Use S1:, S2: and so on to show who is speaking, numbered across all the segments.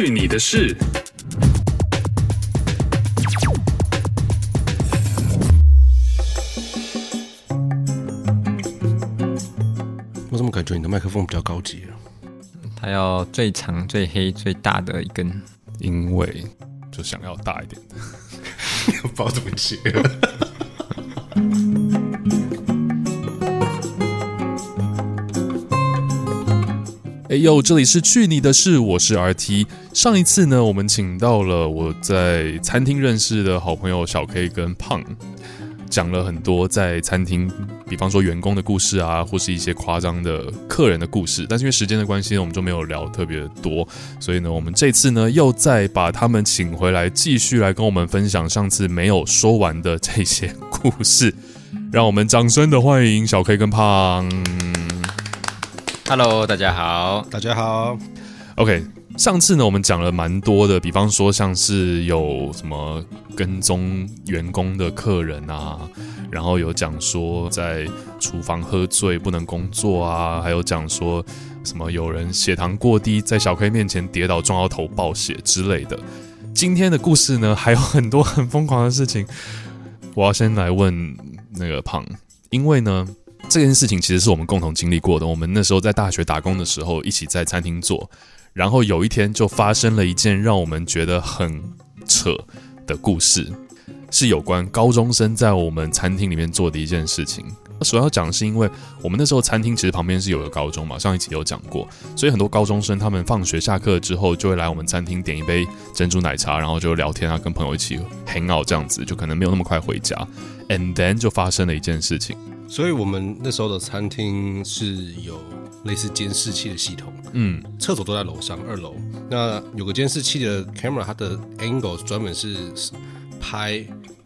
S1: 去你的事！
S2: 我怎么感觉你的麦克风比较高级啊？
S3: 它要最长、最黑、最大的一根，
S4: 因为就想要大一点的，
S2: 不知道怎么接。
S4: 哎呦，这里是去你的事，我是 RT。上一次呢，我们请到了我在餐厅认识的好朋友小 K 跟胖，讲了很多在餐厅，比方说员工的故事啊，或是一些夸张的客人的故事。但是因为时间的关系呢，我们就没有聊特别多。所以呢，我们这次呢，又再把他们请回来，继续来跟我们分享上次没有说完的这些故事。让我们掌声的欢迎小 K 跟胖。
S3: Hello，大家好，
S2: 大家好。
S4: OK，上次呢，我们讲了蛮多的，比方说像是有什么跟踪员工的客人啊，然后有讲说在厨房喝醉不能工作啊，还有讲说什么有人血糖过低，在小 K 面前跌倒撞到头爆血之类的。今天的故事呢，还有很多很疯狂的事情。我要先来问那个胖，因为呢。这件事情其实是我们共同经历过的。我们那时候在大学打工的时候，一起在餐厅做，然后有一天就发生了一件让我们觉得很扯的故事，是有关高中生在我们餐厅里面做的一件事情。首要讲是因为我们那时候餐厅其实旁边是有个高中嘛，上一集有讲过，所以很多高中生他们放学下课之后就会来我们餐厅点一杯珍珠奶茶，然后就聊天啊，跟朋友一起 hang out 这样子，就可能没有那么快回家。And then 就发生了一件事情。
S2: 所以我们那时候的餐厅是有类似监视器的系统，嗯，厕所都在楼上二楼。那有个监视器的 camera，它的 angle 专门是拍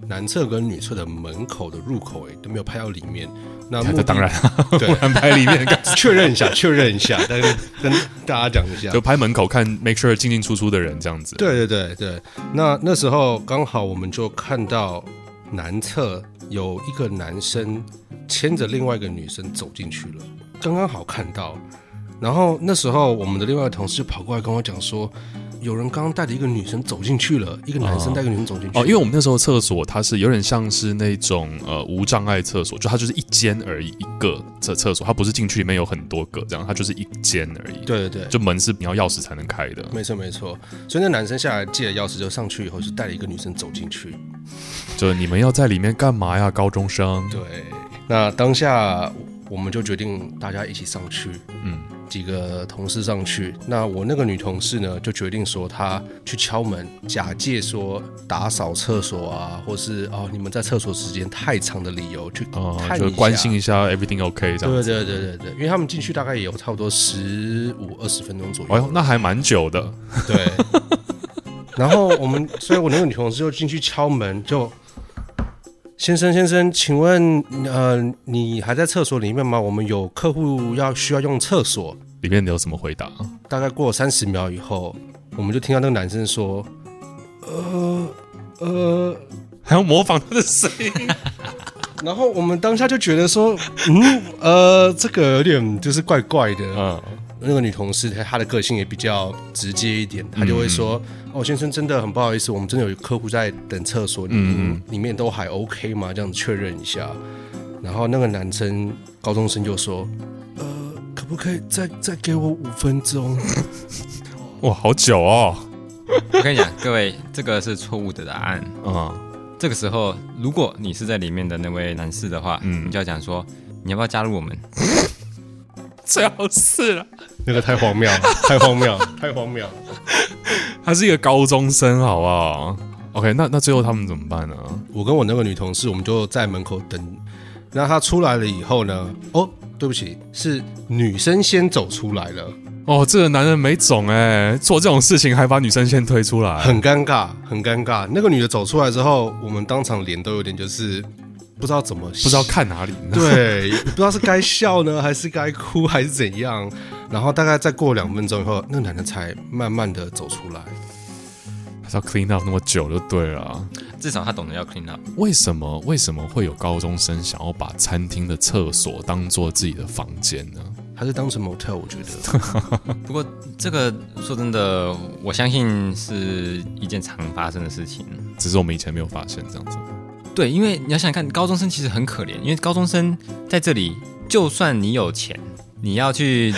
S2: 男厕跟女厕的门口的入口，哎，都没有拍到里面。那 这
S4: 当然，
S2: 对，
S4: 拍里面
S2: 确认一下，确认一下，但是跟大家讲一下，
S4: 就拍门口看，make sure 进进出出的人这样子。
S2: 对对对对，那那时候刚好我们就看到男厕有一个男生。牵着另外一个女生走进去了，刚刚好看到。然后那时候，我们的另外一个同事就跑过来跟我讲说，有人刚刚带着一个女生走进去了，一个男生带一个女生走进去
S4: 哦。哦，因为我们那时候厕所它是有点像是那种呃无障碍厕所，就它就是一间而已，一个厕厕所，它不是进去里面有很多个这样，它就是一间而已。
S2: 对对对，
S4: 就门是你要钥匙才能开的。
S2: 没错没错，所以那男生下来借了钥匙就上去以后，就带了一个女生走进去。
S4: 就你们要在里面干嘛呀，高中生？
S2: 对。那当下我们就决定大家一起上去，嗯，几个同事上去。那我那个女同事呢，就决定说她去敲门，假借说打扫厕所啊，或是哦你们在厕所时间太长的理由去
S4: 哦、就关心一下 everything OK 这样。
S2: 对对对对对，因为他们进去大概也有差不多十五二十分钟左右。
S4: 哎呦，那还蛮久的。
S2: 对。然后我们，所以我那个女同事就进去敲门就。先生，先生，请问，呃，你还在厕所里面吗？我们有客户要需要用厕所。
S4: 里面你有什么回答？
S2: 大概过了三十秒以后，我们就听到那个男生说：“呃，呃，
S4: 还要模仿他的声音。”
S2: 然后我们当下就觉得说：“嗯，呃，这个有点就是怪怪的。”嗯。那个女同事她的个性也比较直接一点，她就会说：“嗯、哦，先生，真的很不好意思，我们真的有客户在等厕所，嗯，里面都还 OK 吗？这样子确认一下。”然后那个男生高中生就说：“呃，可不可以再再给我五分钟？”
S4: 哇，好久哦！
S3: 我跟你讲，各位，这个是错误的答案 啊、嗯！这个时候，如果你是在里面的那位男士的话，嗯，你就要讲说：“你要不要加入我们？”
S4: 最好是了，
S2: 那个太荒谬，太荒谬，太荒谬。
S4: 他是一个高中生，好不好？OK，那那最后他们怎么办呢？
S2: 我跟我那个女同事，我们就在门口等。那他出来了以后呢？哦，对不起，是女生先走出来了。
S4: 哦，这个男人没种哎，做这种事情还把女生先推出来，
S2: 很尴尬，很尴尬。那个女的走出来之后，我们当场脸都有点就是。不知道怎么，不
S4: 知道看哪里，
S2: 对，不知道是该笑呢，还是该哭，还是怎样。然后大概再过两分钟以后，那个男的才慢慢的走出来。
S4: 他要 clean up 那么久就对了，
S3: 至少他懂得要 clean up。
S4: 为什么？为什么会有高中生想要把餐厅的厕所当做自己的房间呢？
S2: 还是当成 motel，我觉得。
S3: 不过这个说真的，我相信是一件常发生的事情，
S4: 只是我们以前没有发现这样子。
S3: 对，因为你要想想看，高中生其实很可怜，因为高中生在这里，就算你有钱，你要去，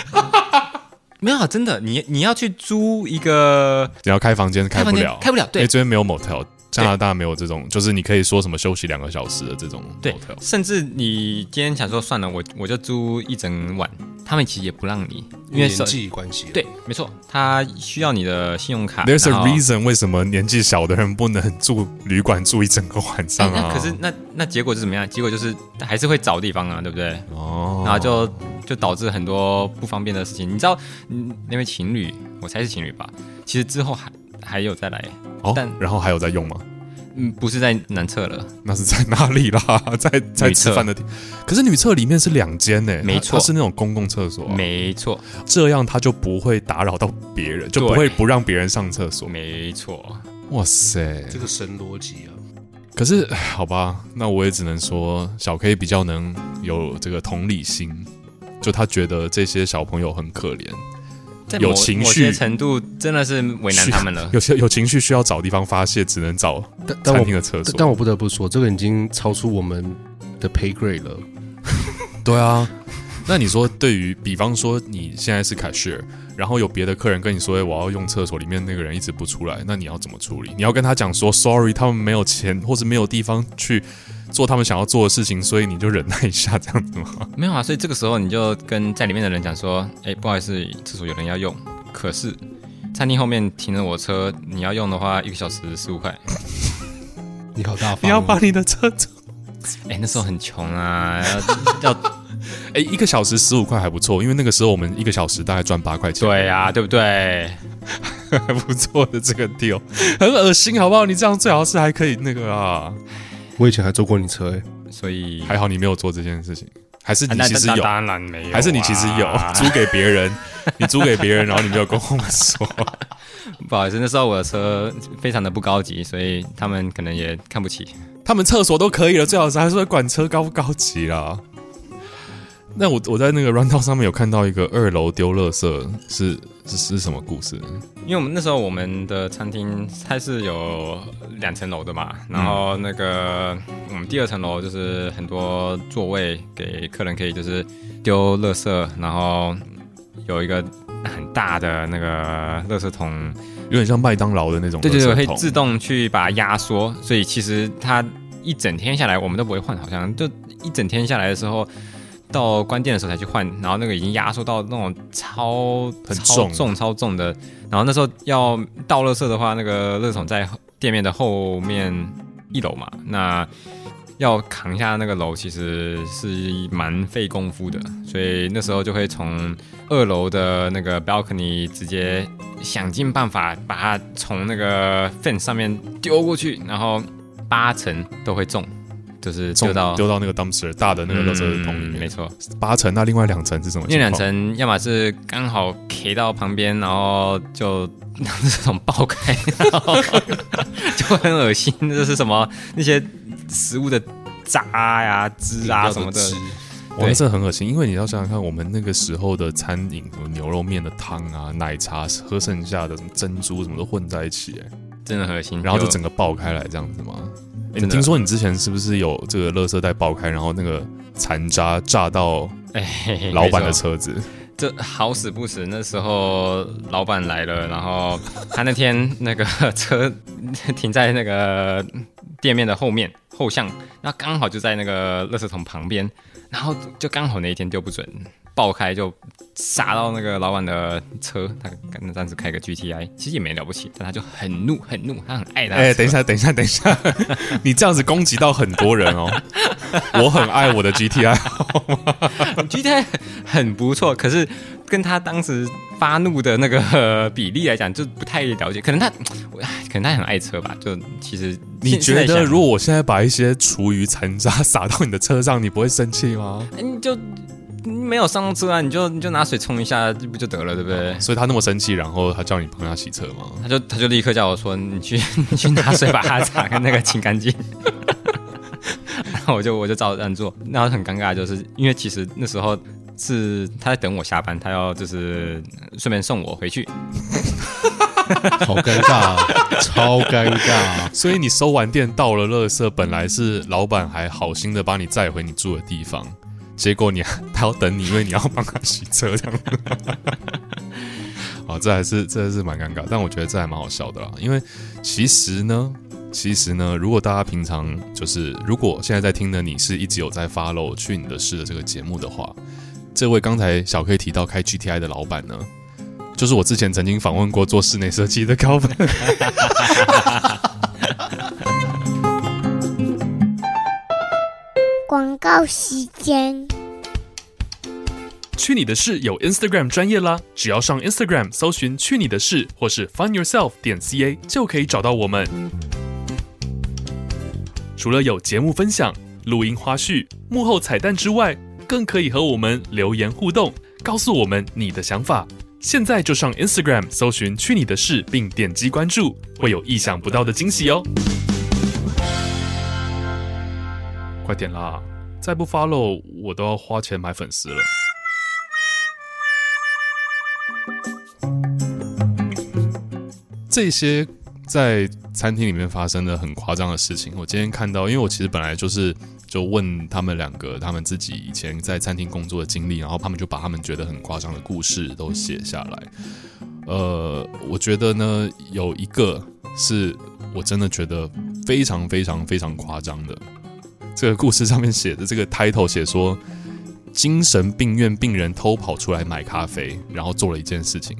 S3: 没有真的，你你要去租一个，
S4: 你要开房间开不了，
S3: 开不了，对，
S4: 因为这边没有 motel。加拿大没有这种，就是你可以说什么休息两个小时的这种 hotel。
S3: 对，甚至你今天想说算了，我我就租一整晚，他们其实也不让你，因为年
S2: 纪关系。
S3: 对，没错，他需要你的信用卡。
S4: There's a reason 为什么年纪小的人不能住旅馆住一整个晚上啊？
S3: 欸、可是那那结果是怎么样？结果就是还是会找地方啊，对不对？哦，然后就就导致很多不方便的事情。你知道，嗯，那位情侣，我猜是情侣吧？其实之后还。还有再来，
S4: 哦，但然后还有在用吗？
S3: 嗯，不是在男厕了，
S4: 那是在哪里啦？在在吃饭的地，可是女厕里面是两间呢，
S3: 没错，
S4: 它是那种公共厕所，
S3: 没错，
S4: 这样他就不会打扰到别人，就不会不让别人上厕所，
S3: 没错。
S4: 哇塞，
S2: 这个神逻辑啊！
S4: 可是好吧，那我也只能说小 K 比较能有这个同理心，就他觉得这些小朋友很可怜。有情绪
S3: 程度真的是为难他们了。
S4: 有些有情绪需要找地方发泄，只能找餐厅的厕所
S2: 但。但我不得不说，这个已经超出我们的 pay grade 了。
S4: 对啊，那你说，对于比方说你现在是 cashier，然后有别的客人跟你说，我要用厕所，里面那个人一直不出来，那你要怎么处理？你要跟他讲说，sorry，他们没有钱，或者没有地方去。做他们想要做的事情，所以你就忍耐一下这样子吗？
S3: 没有啊，所以这个时候你就跟在里面的人讲说：“哎，不好意思，厕所有人要用，可是餐厅后面停了我车，你要用的话，一个小时十五块。”
S2: 你好大方，
S4: 你要把你的车走？
S3: 哎，那时候很穷啊，要要
S4: 哎，一个小时十五块还不错，因为那个时候我们一个小时大概赚八块钱。
S3: 对呀，对不对？
S4: 还 不错的这个 deal，很恶心，好不好？你这样最好是还可以那个啊。
S2: 我以前还坐过你车哎，
S3: 所以
S4: 还好你没有做这件事情，还是你其实有？
S3: 当然没有，
S4: 还是你其实有 租给别人？你租给别人，然后你没有跟我们说。
S3: 不好意思，那时候我的车非常的不高级，所以他们可能也看不起。
S4: 他们厕所都可以了，最好是还是会管车高不高级啦。那我我在那个 rundown 上面有看到一个二楼丢垃圾，是是是什么故事？
S3: 因为我们那时候我们的餐厅它是有两层楼的嘛，然后那个我们第二层楼就是很多座位给客人可以就是丢垃圾，然后有一个很大的那个垃圾桶，
S4: 有点像麦当劳的那种，
S3: 对对对，会自动去把它压缩，所以其实它一整天下来我们都不会换，好像就一整天下来的时候。到关店的时候才去换，然后那个已经压缩到那种超
S4: 很重
S3: 超重超重的，然后那时候要倒垃圾的话，那个垃圾桶在店面的后面一楼嘛，那要扛下那个楼其实是蛮费功夫的，所以那时候就会从二楼的那个 balcony 直接想尽办法把它从那个 fence 上面丢过去，然后八成都会中。就是丢到
S4: 丢到那个 dumpster 大的那个垃圾桶里面，
S3: 嗯、没错，
S4: 八层。那另外两层是什么？
S3: 那两层要么是刚好 K 到旁边，然后就让这种爆开，然后就很恶心。这是什么？那些食物的渣呀、汁啊什么的，
S4: 哇，这很恶心。因为你要想想看，我们那个时候的餐饮，什么牛肉面的汤啊、奶茶喝剩下的什么珍珠什么都混在一起，哎，
S3: 真的恶心。
S4: 然后就整个爆开来这样子吗？欸、你听说你之前是不是有这个垃圾袋爆开，然后那个残渣炸到哎老板的车子？
S3: 这好死不死，那时候老板来了，然后他那天那个车停在那个店面的后面后巷，那刚好就在那个垃圾桶旁边，然后就刚好那一天丢不准。爆开就洒到那个老板的车，他刚刚是开个 GTI，其实也没了不起，但他就很怒很怒，他很爱他。哎、
S4: 欸，等一下，等一下，等一下，你这样子攻击到很多人哦。我很爱我的 GTI，GTI
S3: 很不错，可是跟他当时发怒的那个比例来讲，就不太了解。可能他，可能他很爱车吧。就其实
S4: 你觉得，如果我现在把一些厨余残渣撒到你的车上，你不会生气吗？
S3: 你就。没有上车啊，你就你就拿水冲一下，这不就得了，对不对？
S4: 所以他那么生气，然后他叫你帮他洗车吗？
S3: 他就他就立刻叫我说：“你去 你去拿水把他擦干，那个清干净。”然后我就我就照这样做，然后很尴尬，就是因为其实那时候是他在等我下班，他要就是顺便送我回去。
S2: 好尴尬啊，超尴尬啊！
S4: 所以你收完店到了垃圾，本来是老板还好心的把你载回你住的地方，结果你他要等你，因为你要帮他洗车这样。啊，这还是这还是蛮尴尬，但我觉得这还蛮好笑的啦。因为其实呢，其实呢，如果大家平常就是如果现在在听的你是一直有在 follow 去你的事的这个节目的话，这位刚才小 K 提到开 GTI 的老板呢。就是我之前曾经访问过做室内设计的高粉。
S1: 广告时间。
S5: 去你的事有 Instagram 专业啦，只要上 Instagram 搜寻“去你的事”或是 “Find Yourself” 点 ca 就可以找到我们。除了有节目分享、录音花絮、幕后彩蛋之外，更可以和我们留言互动，告诉我们你的想法。现在就上 Instagram 搜寻“去你的事”，并点击关注，会有意想不到的惊喜哦！
S4: 快点啦，再不 follow 我都要花钱买粉丝了。这些在餐厅里面发生的很夸张的事情，我今天看到，因为我其实本来就是。就问他们两个，他们自己以前在餐厅工作的经历，然后他们就把他们觉得很夸张的故事都写下来。呃，我觉得呢，有一个是我真的觉得非常非常非常夸张的。这个故事上面写的这个 title 写说，精神病院病人偷跑出来买咖啡，然后做了一件事情。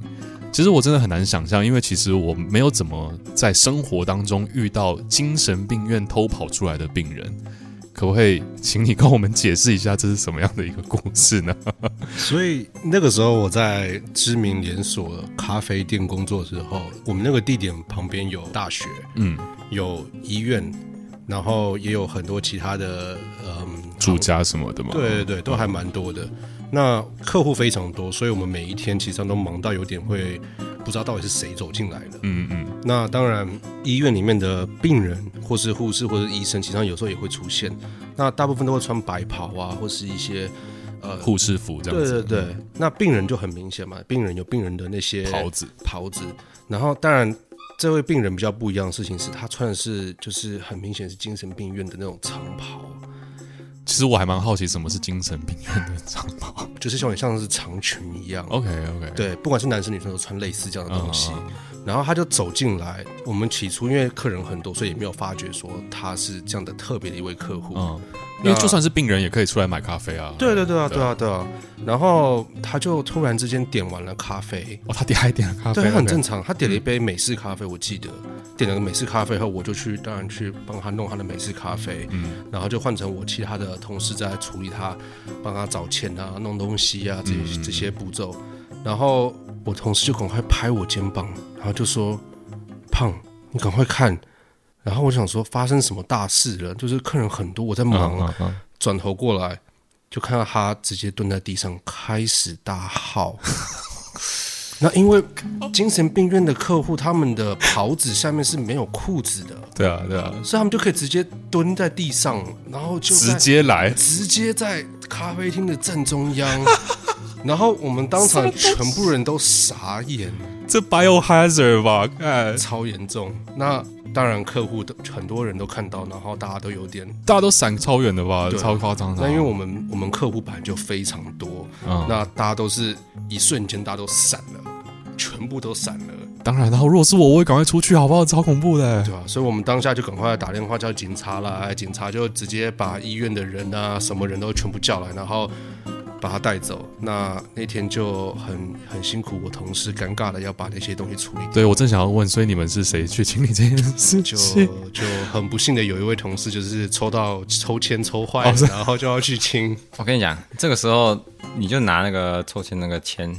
S4: 其实我真的很难想象，因为其实我没有怎么在生活当中遇到精神病院偷跑出来的病人。可不可以请你跟我们解释一下这是什么样的一个故事呢？
S2: 所以那个时候我在知名连锁咖啡店工作之后，我们那个地点旁边有大学，嗯，有医院，然后也有很多其他的嗯
S4: 住家什么的嘛。
S2: 对对对，都还蛮多的。嗯、那客户非常多，所以我们每一天其实都忙到有点会。不知道到底是谁走进来的。嗯嗯。那当然，医院里面的病人或是护士或者医生，其实上有时候也会出现。那大部分都会穿白袍啊，或是一些呃
S4: 护士服这样子。
S2: 对对对。那病人就很明显嘛，病人有病人的那些
S4: 袍子
S2: 袍子。然后，当然，这位病人比较不一样的事情是他穿的是就是很明显是精神病院的那种长袍。
S4: 其实我还蛮好奇，什么是精神病院的长袍？
S2: 就是像点像是长裙一样。
S4: OK OK，
S2: 对，不管是男生女生都穿类似这样的东西。然后他就走进来，我们起初因为客人很多，所以也没有发觉说他是这样的特别的一位客户。嗯，
S4: 因为就算是病人也可以出来买咖啡啊。
S2: 对对对啊，对啊对啊。然后他就突然之间点完了咖啡。
S4: 哦，他点还点了咖啡？
S2: 对，很正常。他点了一杯美式咖啡，我记得点了个美式咖啡后，我就去当然去帮他弄他的美式咖啡。嗯。然后就换成我其他的同事在处理他，帮他找钱啊、弄东西啊这些这些步骤。然后我同事就赶快拍我肩膀。然后就说：“胖，你赶快看。”然后我想说发生什么大事了？就是客人很多，我在忙。Uh, uh, uh. 转头过来，就看到他直接蹲在地上开始大号。那因为精神病院的客户，他们的袍子下面是没有裤子的。
S4: 对啊，对啊，
S2: 所以他们就可以直接蹲在地上，然后就
S4: 直接来，
S2: 直接在咖啡厅的正中央。然后我们当场全部人都傻眼。
S4: 这 biohazard 吧，哎
S2: 超严重。那当然，客户的很多人都看到，然后大家都有点，
S4: 大家都闪超远的吧，超夸张的。
S2: 那因为我们我们客户本来就非常多，嗯、那大家都是一瞬间，大家都闪了，全部都闪了。
S4: 当然，然后如果是我，我会赶快出去，好不好？超恐怖的，
S2: 对吧、啊？所以我们当下就赶快打电话叫警察来，警察就直接把医院的人啊，什么人都全部叫来，然后。把它带走，那那天就很很辛苦，我同事尴尬的要把那些东西处理。
S4: 对，我正想要问，所以你们是谁去清理这件事？
S2: 就就很不幸的有一位同事就是抽到抽签抽坏，哦、然后就要去清。
S3: 我跟你讲，这个时候你就拿那个抽签那个签，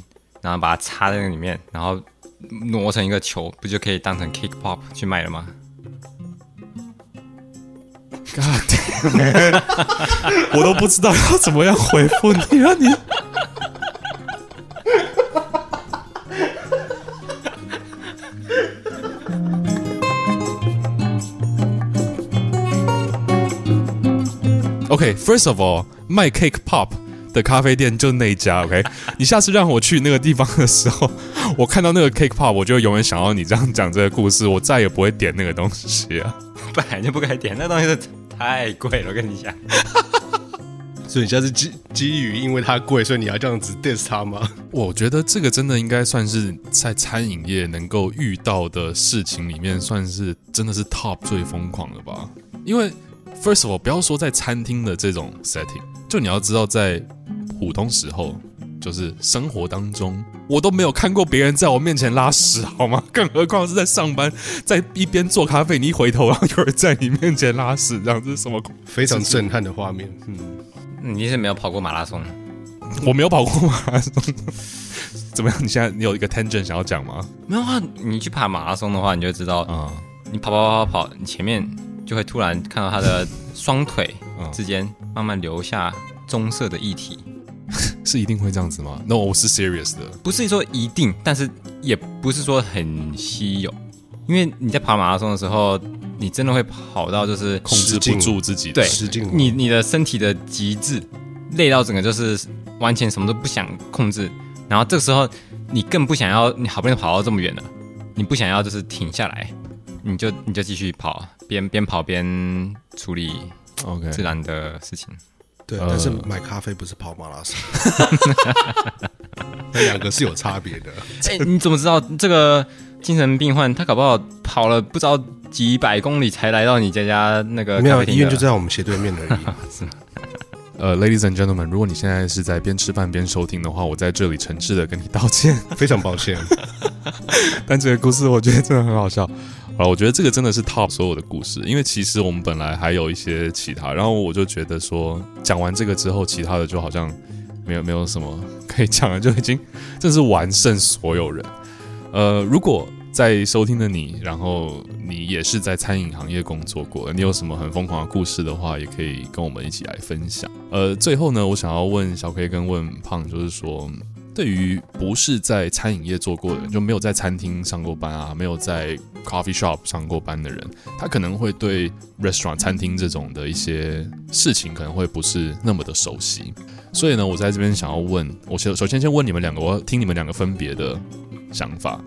S3: 然后把它插在那个里面，然后挪成一个球，不就可以当成 cake pop 去卖了吗？
S4: 我都不知道要怎么样回复你啊！你，OK，First of all，卖 Cake Pop 的咖啡店就那一家，OK？你下次让我去那个地方的时候，我看到那个 cake pop，我就永远想到你这样讲这个故事，我再也不会点那个东西啊！
S3: 本来就不该点，那个东西是太贵了，我跟你讲。
S2: 所以你现在是基基于因为它贵，所以你要这样子 diss 它吗？
S4: 我觉得这个真的应该算是在餐饮业能够遇到的事情里面，算是真的是 top 最疯狂的吧？因为 first of all，不要说在餐厅的这种 setting，就你要知道，在普通时候，就是生活当中，我都没有看过别人在我面前拉屎，好吗？更何况是在上班，在一边做咖啡，你一回头，然后有人在你面前拉屎，这样这是什么？
S2: 非常震撼的画面，嗯。
S3: 你是没有跑过马拉松？
S4: 我没有跑过马拉松。怎么样？你现在你有一个 tangent 想要讲吗？
S3: 没有啊。你去跑马拉松的话，你就知道啊。你跑跑跑跑跑，你前面就会突然看到他的双腿之间慢慢留下棕色的液体。
S4: 是一定会这样子吗？No，我是 serious 的。
S3: 不是说一定，但是也不是说很稀有。因为你在跑马拉松的时候。你真的会跑到就是
S4: 控制不住自己，
S3: 对，你你的身体的极致，累到整个就是完全什么都不想控制，然后这个时候你更不想要，你好不容易跑到这么远了，你不想要就是停下来，你就你就继续跑，边边跑边处理 OK 自然的事情。
S2: 对，但是买咖啡不是跑马拉松，那两个是有差别的。
S3: 哎，你怎么知道这个精神病患他搞不好跑了不知道？几百公里才来到你家家那个
S2: 没有医院就在我们斜对面而已。
S4: 呃，Ladies and gentlemen，如果你现在是在边吃饭边收听的话，我在这里诚挚的跟你道歉，
S2: 非常抱歉。
S4: 但这个故事我觉得真的很好笑啊！我觉得这个真的是 top 所有的故事，因为其实我们本来还有一些其他，然后我就觉得说讲完这个之后，其他的就好像没有没有什么可以讲了，就已经真是完胜所有人。呃，如果。在收听的你，然后你也是在餐饮行业工作过，你有什么很疯狂的故事的话，也可以跟我们一起来分享。呃，最后呢，我想要问小 K 跟问胖，就是说，对于不是在餐饮业做过的人，就没有在餐厅上过班啊，没有在 coffee shop 上过班的人，他可能会对 restaurant 餐厅这种的一些事情，可能会不是那么的熟悉。所以呢，我在这边想要问，我先首先先问你们两个，我要听你们两个分别的想法。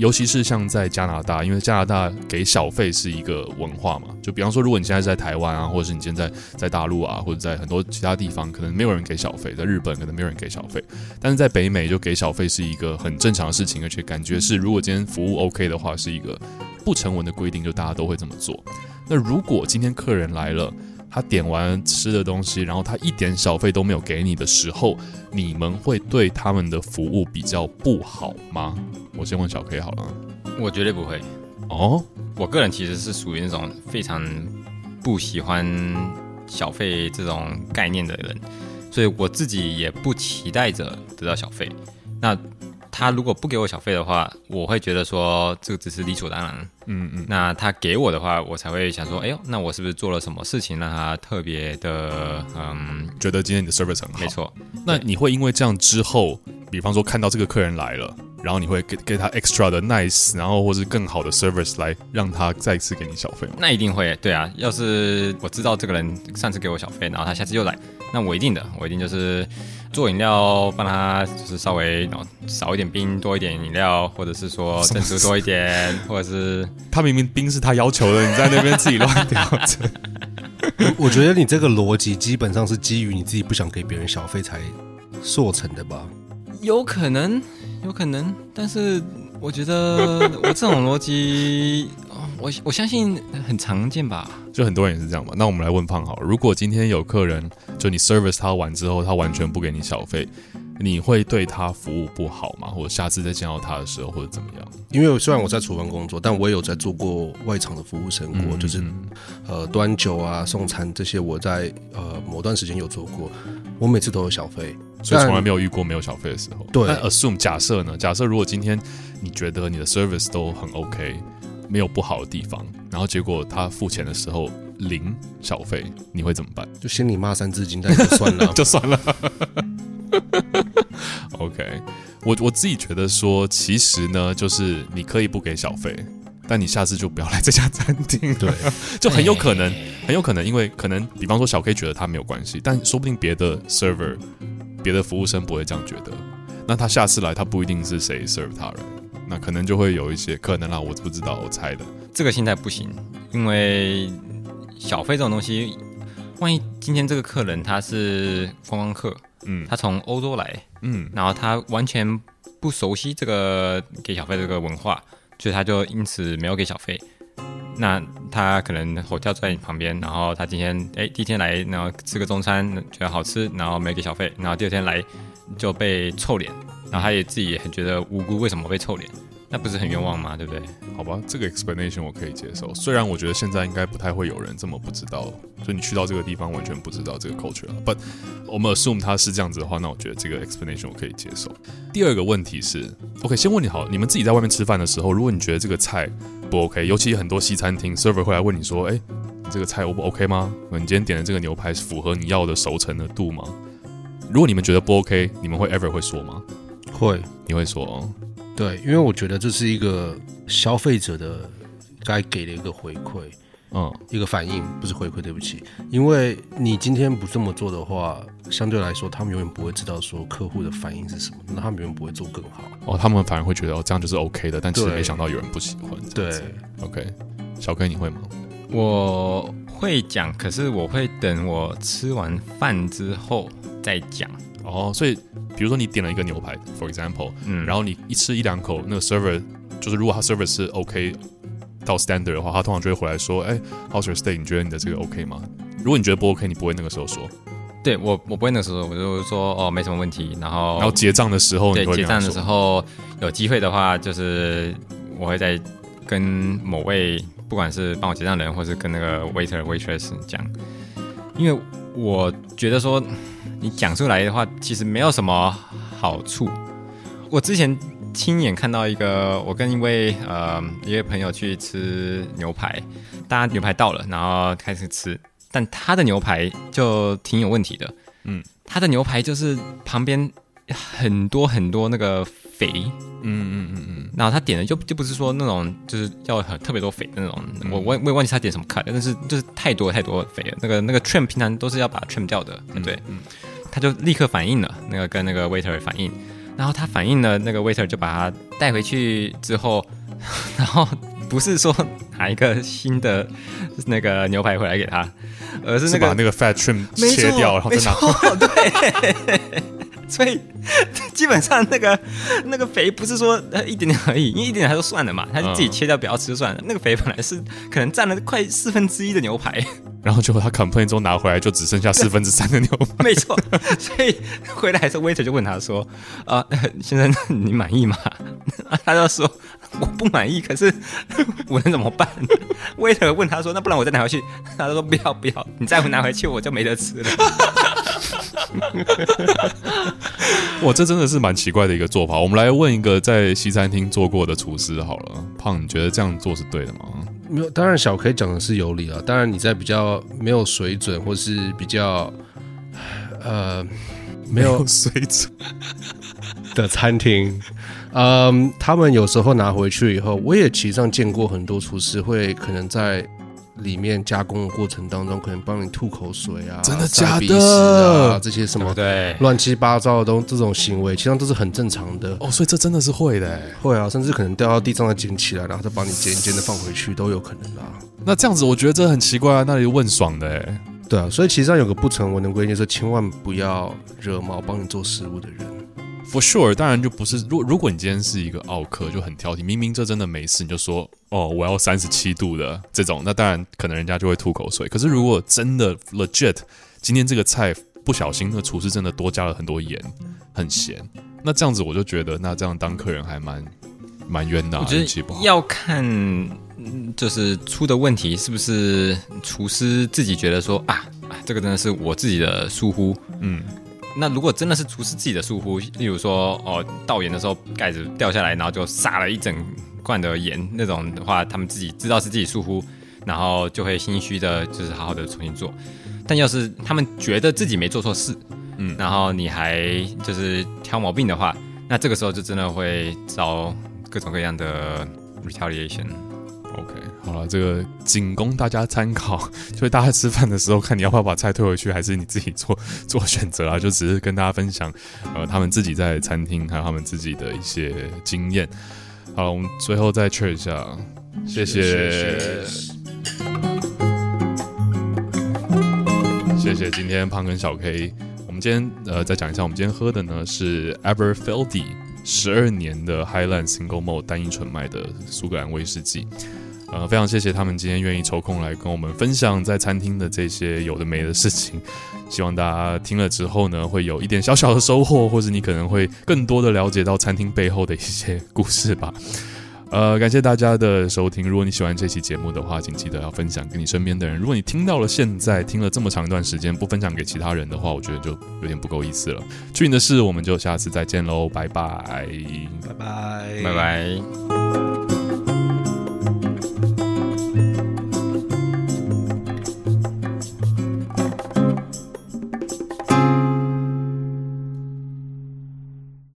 S4: 尤其是像在加拿大，因为加拿大给小费是一个文化嘛。就比方说，如果你现在在台湾啊，或者是你现在在大陆啊，或者在很多其他地方，可能没有人给小费。在日本，可能没有人给小费。但是在北美，就给小费是一个很正常的事情，而且感觉是，如果今天服务 OK 的话，是一个不成文的规定，就大家都会这么做。那如果今天客人来了，他点完吃的东西，然后他一点小费都没有给你的时候，你们会对他们的服务比较不好吗？我先问小 K 好了。
S3: 我绝对不会。
S4: 哦，
S3: 我个人其实是属于那种非常不喜欢小费这种概念的人，所以我自己也不期待着得到小费。那他如果不给我小费的话，我会觉得说这个只是理所当然。嗯嗯。那他给我的话，我才会想说，哎呦，那我是不是做了什么事情让他特别的嗯，
S4: 觉得今天你的 service 很好？
S3: 没错。
S4: 那你会因为这样之后，比方说看到这个客人来了，然后你会给给他 extra 的 nice，然后或是更好的 service 来让他再次给你小费吗？
S3: 那一定会，对啊。要是我知道这个人上次给我小费，然后他下次又来，那我一定的，我一定就是。做饮料，帮他就是稍微少一点冰，多一点饮料，或者是说珍珠多一点，或者是
S4: 他明明冰是他要求的，你在那边自己乱调整。
S2: 我觉得你这个逻辑基本上是基于你自己不想给别人小费才塑成的吧？
S3: 有可能，有可能，但是我觉得 我这种逻辑。我我相信很常见吧，
S4: 就很多人也是这样吧。那我们来问胖好了，如果今天有客人，就你 service 他完之后，他完全不给你小费，你会对他服务不好吗？或者下次再见到他的时候，或者怎么样？
S2: 因为虽然我在厨房工作，但我也有在做过外场的服务生过，嗯、就是呃端酒啊、送餐这些，我在呃某段时间有做过，我每次都有小费，
S4: 所以从来没有遇过没有小费的时候。
S2: 对，
S4: 但 assume 假设呢？假设如果今天你觉得你的 service 都很 OK。没有不好的地方，然后结果他付钱的时候零小费，你会怎么办？
S2: 就心里骂三字经，但就算了，
S4: 就算了。OK，我我自己觉得说，其实呢，就是你可以不给小费，但你下次就不要来这家餐厅。对，就很有可能，很有可能，因为可能，比方说小 K 觉得他没有关系，但说不定别的 server。别的服务生不会这样觉得。那他下次来，他不一定是谁 serve 他人，那可能就会有一些可能啦，我不知道，我猜的。
S3: 这个心态不行，因为小费这种东西，万一今天这个客人他是观光客，嗯，他从欧洲来，嗯，然后他完全不熟悉这个给小费这个文化，所以他就因此没有给小费。那他可能 hotel 在你旁边，然后他今天哎第一天来，然后吃个中餐觉得好吃，然后没给小费，然后第二天来就被臭脸，然后他也自己也很觉得无辜，为什么被臭脸？那不是很冤枉吗？对不对？
S4: 好吧，这个 explanation 我可以接受。虽然我觉得现在应该不太会有人这么不知道，就你去到这个地方完全不知道这个 culture 了。But 我们 assume 它是这样子的话，那我觉得这个 explanation 我可以接受。第二个问题是，OK，先问你好，你们自己在外面吃饭的时候，如果你觉得这个菜不 OK，尤其很多西餐厅 server 会来问你说，哎，你这个菜 O 不 OK 吗？你今天点的这个牛排是符合你要的熟成的度吗？如果你们觉得不 OK，你们会 ever 会说吗？
S2: 会，
S4: 你会说哦。
S2: 对，因为我觉得这是一个消费者的该给的一个回馈，嗯，一个反应，不是回馈，对不起。因为你今天不这么做的话，相对来说，他们永远不会知道说客户的反应是什么，那他们永远不会做更好。
S4: 哦，他们反而会觉得哦，这样就是 OK 的，但其实没想到有人不喜欢。
S2: 对
S4: ，OK，小 K 你会吗？
S3: 我会讲，可是我会等我吃完饭之后再讲。
S4: 哦，所以比如说你点了一个牛排，for example，嗯，然后你一吃一两口，那个 server 就是如果他 server 是 OK 到 standard 的话，他通常就会回来说，哎，how's your steak？你觉得你的这个 OK 吗？如果你觉得不 OK，你不会那个时候说。
S3: 对我，我不会那个时候，我就说哦，没什么问题。然后，
S4: 然后结账的时候，
S3: 对，结账的时候有机会的话，就是我会在跟某位不管是帮我结账的人，或是跟那个 waiter waitress 讲，因为我觉得说。你讲出来的话，其实没有什么好处。我之前亲眼看到一个，我跟一位呃一位朋友去吃牛排，大家牛排到了，然后开始吃，但他的牛排就挺有问题的。嗯，他的牛排就是旁边很多很多那个肥。嗯嗯嗯嗯。然后他点的就就不是说那种就是要很特别多肥的那种，嗯、我我我也忘记他点什么 cut，但是就是太多太多肥了。那个那个 trim 平常都是要把它 trim 掉的，对不对？嗯。嗯他就立刻反应了，那个跟那个 waiter 反应，然后他反应了，那个 waiter 就把他带回去之后，然后不是说拿一个新的那个牛排回来给他，而是那个是
S4: 把那个 fat trim 切掉，然后再拿。
S3: 对。所以 基本上那个那个肥不是说呃一点点而已，因为一点点他说算了嘛，他就自己切掉不要吃就算了。那个肥本来是可能占了快四分之一的牛排，
S4: 然后结果他 complain 之后拿回来就只剩下四分之三的牛排。
S3: 没错，所以回来的时候 waiter 就问他说：“啊、呃，先生你满意吗？”他就说：“我不满意，可是我能怎么办？”waiter 问他说：“那不然我再拿回去？”他说：“不要不要，你再不拿回去我就没得吃了。”
S4: 哇，这真的是蛮奇怪的一个做法。我们来问一个在西餐厅做过的厨师好了，胖，你觉得这样做是对的吗？
S2: 没有，当然小 K 讲的是有理啊。当然你在比较没有水准，或是比较呃没有水准的餐厅，嗯，他们有时候拿回去以后，我也其实上见过很多厨师会可能在。里面加工的过程当中，可能帮你吐口水啊，
S4: 真的假的？
S2: 啊，这些什么对乱七八糟的东这种行为，其实都是很正常的
S4: 哦。所以这真的是会的，
S2: 会啊，甚至可能掉到地上再捡起来，然后再帮你捡一捡的放回去都有可能啊。
S4: 那这样子，我觉得这很奇怪啊。那里问爽的哎，
S2: 对啊。所以其实上有个不成文的规定，就是千万不要惹毛帮你做食物的人。
S4: For sure，当然就不是。如如果你今天是一个奥客，就很挑剔，明明这真的没事，你就说哦，我要三十七度的这种，那当然可能人家就会吐口水。可是如果真的 legit，今天这个菜不小心，那厨师真的多加了很多盐，很咸，那这样子我就觉得，那这样当客人还蛮蛮冤的啊。我觉得
S3: 要看，就是出的问题是不是厨师自己觉得说啊，这个真的是我自己的疏忽，嗯。那如果真的是厨师自己的疏忽，例如说哦倒盐的时候盖子掉下来，然后就撒了一整罐的盐那种的话，他们自己知道是自己疏忽，然后就会心虚的，就是好好的重新做。但要是他们觉得自己没做错事，嗯，然后你还就是挑毛病的话，那这个时候就真的会遭各种各样的 retaliation。
S4: OK。好了，这个仅供大家参考，就是大家吃饭的时候，看你要不要把菜退回去，还是你自己做做选择啊？就只是跟大家分享，呃，他们自己在餐厅还有他们自己的一些经验。好，我们最后再 check 一下，谢谢，谢谢今天胖跟小 K。我们今天呃再讲一下，我们今天喝的呢是 Everfeldy 十二年的 Highland Single Malt 单一纯麦的苏格兰威士忌。呃，非常谢谢他们今天愿意抽空来跟我们分享在餐厅的这些有的没的事情。希望大家听了之后呢，会有一点小小的收获，或者你可能会更多的了解到餐厅背后的一些故事吧。呃，感谢大家的收听。如果你喜欢这期节目的话，请记得要分享给你身边的人。如果你听到了现在听了这么长一段时间不分享给其他人的话，我觉得就有点不够意思了。去你的事，我们就下次再见喽，拜拜，
S2: 拜拜，
S3: 拜拜。